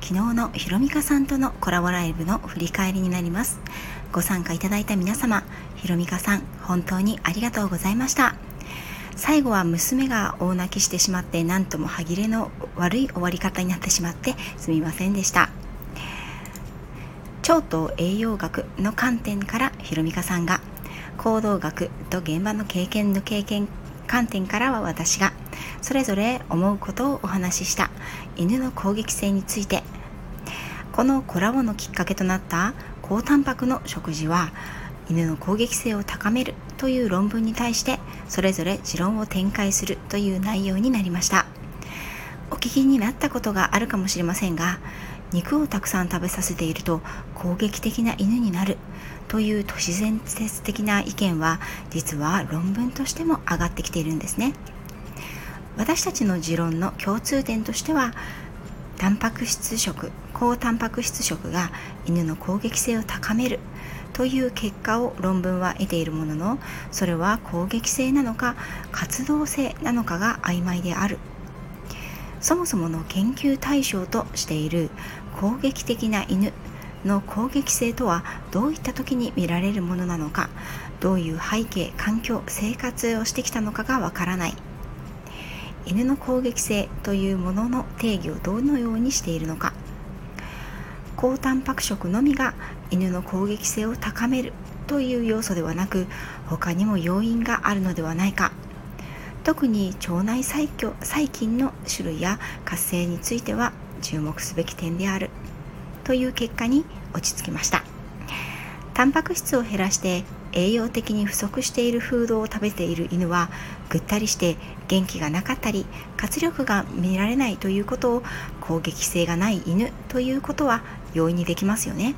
昨日のひろみかさんとのコラボライブの振り返りになります。ご参加いただいた皆様ひろみかさん本当にありがとうございました。最後は娘が大泣きしてしまって何とも歯切れの悪い終わり方になってしまってすみませんでした。腸と栄養学の観点からひろみかさんが行動学と現場の経験の経験観点からは私がそれぞれ思うことをお話しした犬の攻撃性について。このコラボのきっかけとなった高タンパクの食事は犬の攻撃性を高めるという論文に対してそれぞれ持論を展開するという内容になりました。お聞きになったことがあるかもしれませんが肉をたくさん食べさせていると攻撃的な犬になるという都市伝説的な意見は実は論文としても上がってきているんですね。私たちの持論の共通点としてはタンパク質食高タンパク質食が犬の攻撃性を高めるという結果を論文は得ているもののそれは攻撃性なのか活動性なのかが曖昧である。そもそもの研究対象としている攻撃的な犬の攻撃性とはどういった時に見られるものなのかどういう背景環境生活をしてきたのかがわからない。犬の攻撃性というものの定義をどのようにしているのか。高タンパク食のみが犬の攻撃性を高めるという要素ではなく他にも要因があるのではないか。特に腸内細菌の種類や活性については注目すべき点である。という結果に落ち着きました。タンパク質を減らして栄養的に不足しているフードを食べている犬はぐったりして元気がなかったり活力が見られないということを攻撃性がない犬ということは容易にできますよね。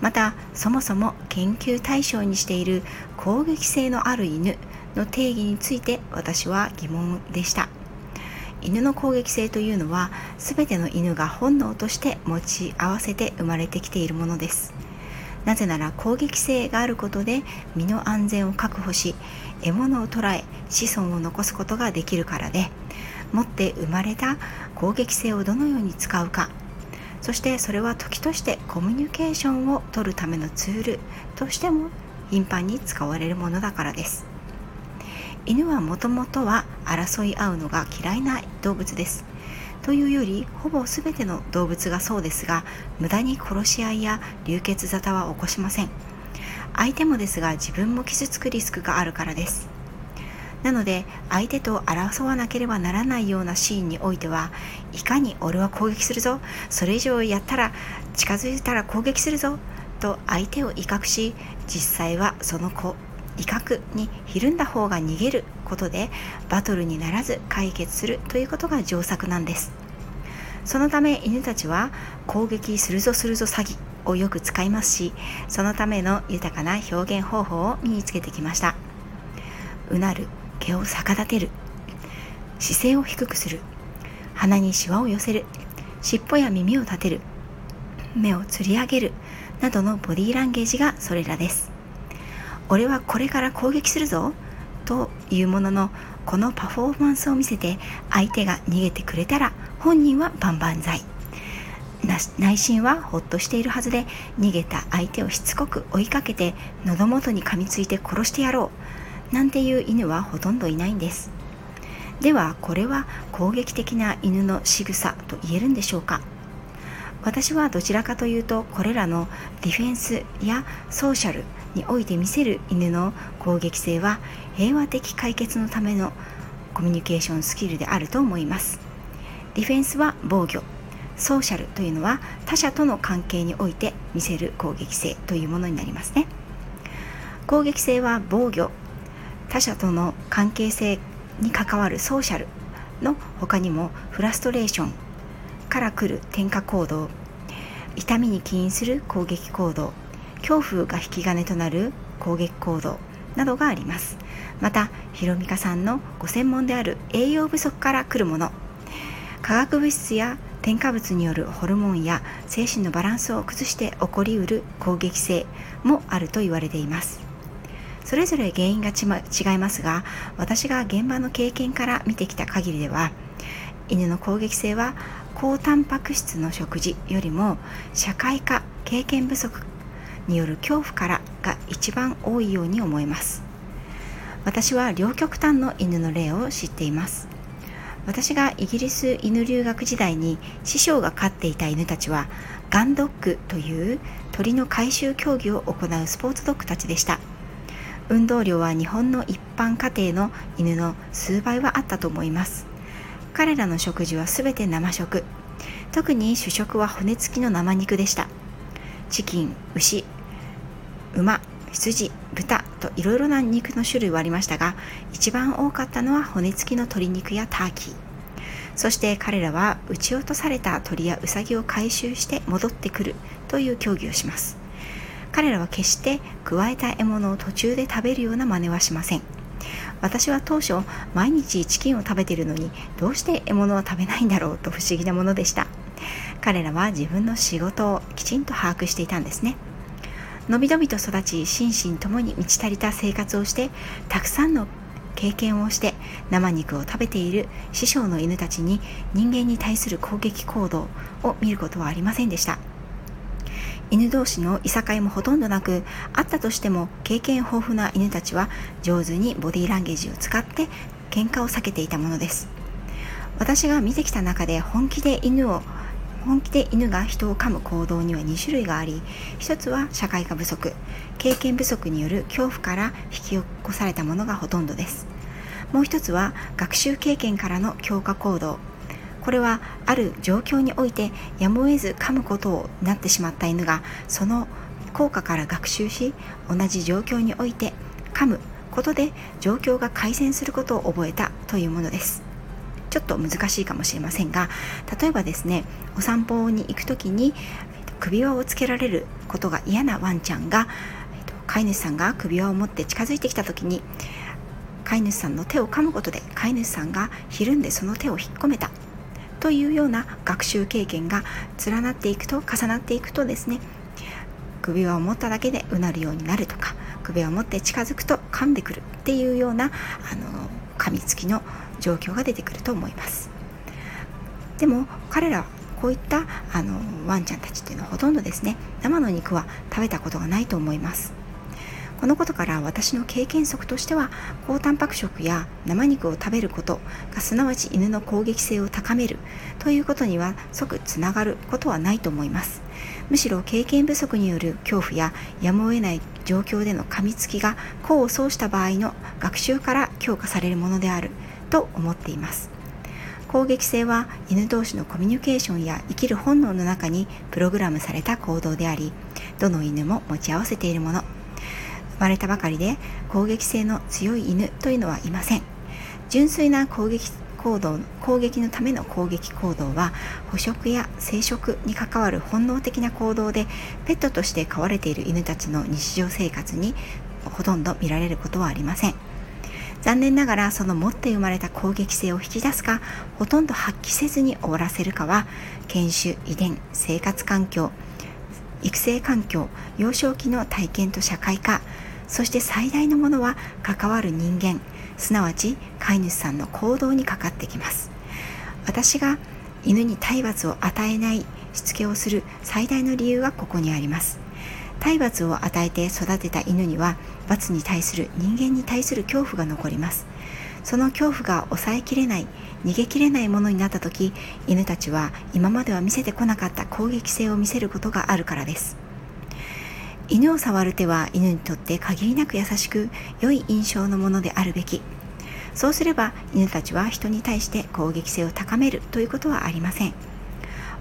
またそもそも研究対象にしている攻撃性のある犬の定義について私は疑問でした。犬の攻撃性というのは全ての犬が本能として持ち合わせて生まれてきているものです。なぜなら攻撃性があることで身の安全を確保し獲物を捕らえ子孫を残すことができるからで持って生まれた攻撃性をどのように使うかそしてそれは時としてコミュニケーションを取るためのツールとしても頻繁に使われるものだからです。犬はもともとは争い合うのが嫌いな動物です。というよりほぼ全ての動物がそうですが無駄に殺し合いや流血沙汰は起こしません。相手もですが自分も傷つくリスクがあるからです。なので相手と争わなければならないようなシーンにおいてはいかに俺は攻撃するぞそれ以上やったら近づいたら攻撃するぞと相手を威嚇し実際はその子威嚇にひるんだ方が逃げることでバトルにならず解決するということが上策なんです。そのため犬たちは攻撃するぞするぞ詐欺をよく使いますしそのための豊かな表現方法を身につけてきました。うなる毛を逆立てる姿勢を低くする鼻にシワを寄せる尻尾や耳を立てる目をつり上げるなどのボディーランゲージがそれらです。俺はこれから攻撃するぞというもののこのパフォーマンスを見せて相手が逃げてくれたら本人は万々歳。内心はほっとしているはずで逃げた相手をしつこく追いかけて喉元に噛みついて殺してやろう。なんていう犬はほとんどいないんです。ではこれは攻撃的な犬の仕草と言えるんでしょうか。私はどちらかというとこれらのディフェンスやソーシャルにおいて見せる犬の攻撃性は平和的解決のためのコミュニケーションスキルであると思います。ディフェンスは防御。ソーシャルというのは他者との関係において見せる攻撃性というものになりますね。攻撃性は防御。他者との関係性に関わるソーシャルの他にもフラストレーション。から来る転化行動。痛みに起因する攻撃行動。恐怖が引き金となる攻撃行動などがあります。またひろみかさんのご専門である栄養不足から来るもの化学物質や添加物によるホルモンや精神のバランスを崩して起こりうる攻撃性もあると言われています。それぞれ原因が違いますが私が現場の経験から見てきた限りでは犬の攻撃性は高タンパク質の食事よりも社会化経験不足による恐怖からが一番多いように思えます。私は両極端の犬の例を知っています。私がイギリス犬留学時代に師匠が飼っていた犬たちはガンドッグという鳥の回収競技を行うスポーツドッグたちでした。運動量は日本の一般家庭の犬の数倍はあったと思います。彼らの食事は全て生食。特に主食は骨付きの生肉でした。チキン牛馬羊豚といろいろな肉の種類はありましたが一番多かったのは骨付きの鶏肉やターキー。そして彼らは撃ち落とされた鳥やウサギを回収して戻ってくるという競技をします。彼らは決して加えた獲物を途中で食べるような真似はしません。私は当初毎日チキンを食べているのにどうして獲物は食べないんだろうと不思議なものでした。彼らは自分の仕事をきちんと把握していたんですね。のびのびと育ち心身ともに満ち足りた生活をしてたくさんの経験をして生肉を食べている師匠の犬たちに人間に対する攻撃行動を見ることはありませんでした。犬同士のいさかいもほとんどなくあったとしても経験豊富な犬たちは上手にボディーランゲージを使って喧嘩を避けていたものです。私が見てきた中で本気で犬を本気で犬が人を噛む行動には2種類があり一つは社会化不足経験不足による恐怖から引き起こされたものがほとんどです。もう一つは学習経験からの強化行動。これはある状況においてやむを得ず噛むことになってしまった犬がその効果から学習し同じ状況において噛むことで状況が改善することを覚えたというものです。ちょっと難しいかもしれませんが例えばですねお散歩に行く時に首輪をつけられることが嫌なワンちゃんが飼い主さんが首輪を持って近づいてきた時に飼い主さんの手を噛むことで飼い主さんがひるんでその手を引っ込めたというような学習経験が連なっていくと重なっていくとですね首輪を持っただけでうなるようになるとか首輪を持って近づくと噛んでくるっていうようなあの噛みつきの状況が出てくると思います。でも彼らはこういったあのワンちゃんたちっていうのはほとんどですね。生の肉は食べたことがないと思います。このことから私の経験則としては高タンパク食や生肉を食べることがすなわち犬の攻撃性を高めるということには即つながることはないと思います。むしろ経験不足による恐怖ややむを得ない状況での噛みつきが功を奏した場合の学習から強化されるものである。と思っています。攻撃性は犬同士のコミュニケーションや生きる本能の中にプログラムされた行動でありどの犬も持ち合わせているもの。生まれたばかりで攻撃性の強い犬というのはいません。純粋な攻撃行動攻撃のための攻撃行動は捕食や生殖に関わる本能的な行動でペットとして飼われている犬たちの日常生活にほとんど見られることはありません。残念ながらその持って生まれた攻撃性を引き出すかほとんど発揮せずに終わらせるかは犬種遺伝生活環境育成環境幼少期の体験と社会化そして最大のものは関わる人間すなわち飼い主さんの行動にかかってきます。私が犬に体罰を与えないしつけをする最大の理由はここにあります。体罰を与えて育てた犬には罰に対する人間に対する恐怖が残ります。その恐怖が抑えきれない逃げきれないものになった時犬たちは今までは見せてこなかった攻撃性を見せることがあるからです。犬を触る手は犬にとって限りなく優しく良い印象のものであるべき。そうすれば犬たちは人に対して攻撃性を高めるということはありません。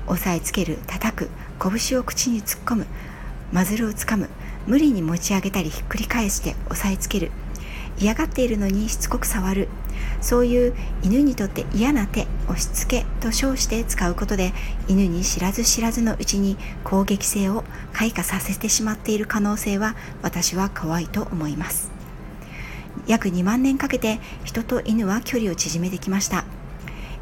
押さえつける叩く拳を口に突っ込むマズルをつかむ。無理に持ち上げたりひっくり返して押さえつける。嫌がっているのにしつこく触る。そういう犬にとって嫌な手押し付けと称して使うことで犬に知らず知らずのうちに攻撃性を開花させてしまっている可能性は私は怖いと思います。約2万年かけて人と犬は距離を縮めてきました。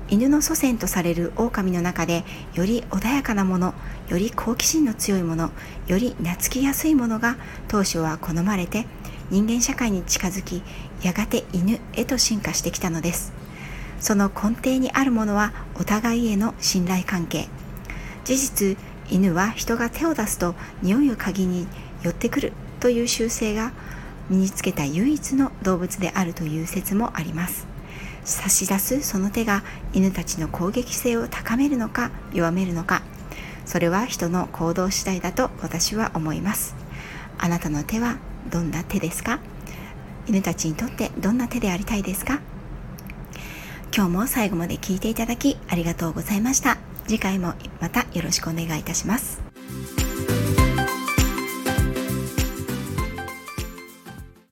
犬の祖先とされる狼の中でより穏やかなものより好奇心の強いものより懐きやすいものが当初は好まれて人間社会に近づきやがて犬へと進化してきたのです。その根底にあるものはお互いへの信頼関係。事実犬は人が手を出すと匂いを嗅ぎに寄ってくるという習性が身につけた唯一の動物であるという説もあります。差し出すその手が犬たちの攻撃性を高めるのか弱めるのか。それは人の行動次第だと私は思います。あなたの手はどんな手ですか？犬たちにとってどんな手でありたいですか？今日も最後まで聞いていただきありがとうございました。次回もまたよろしくお願いいたします。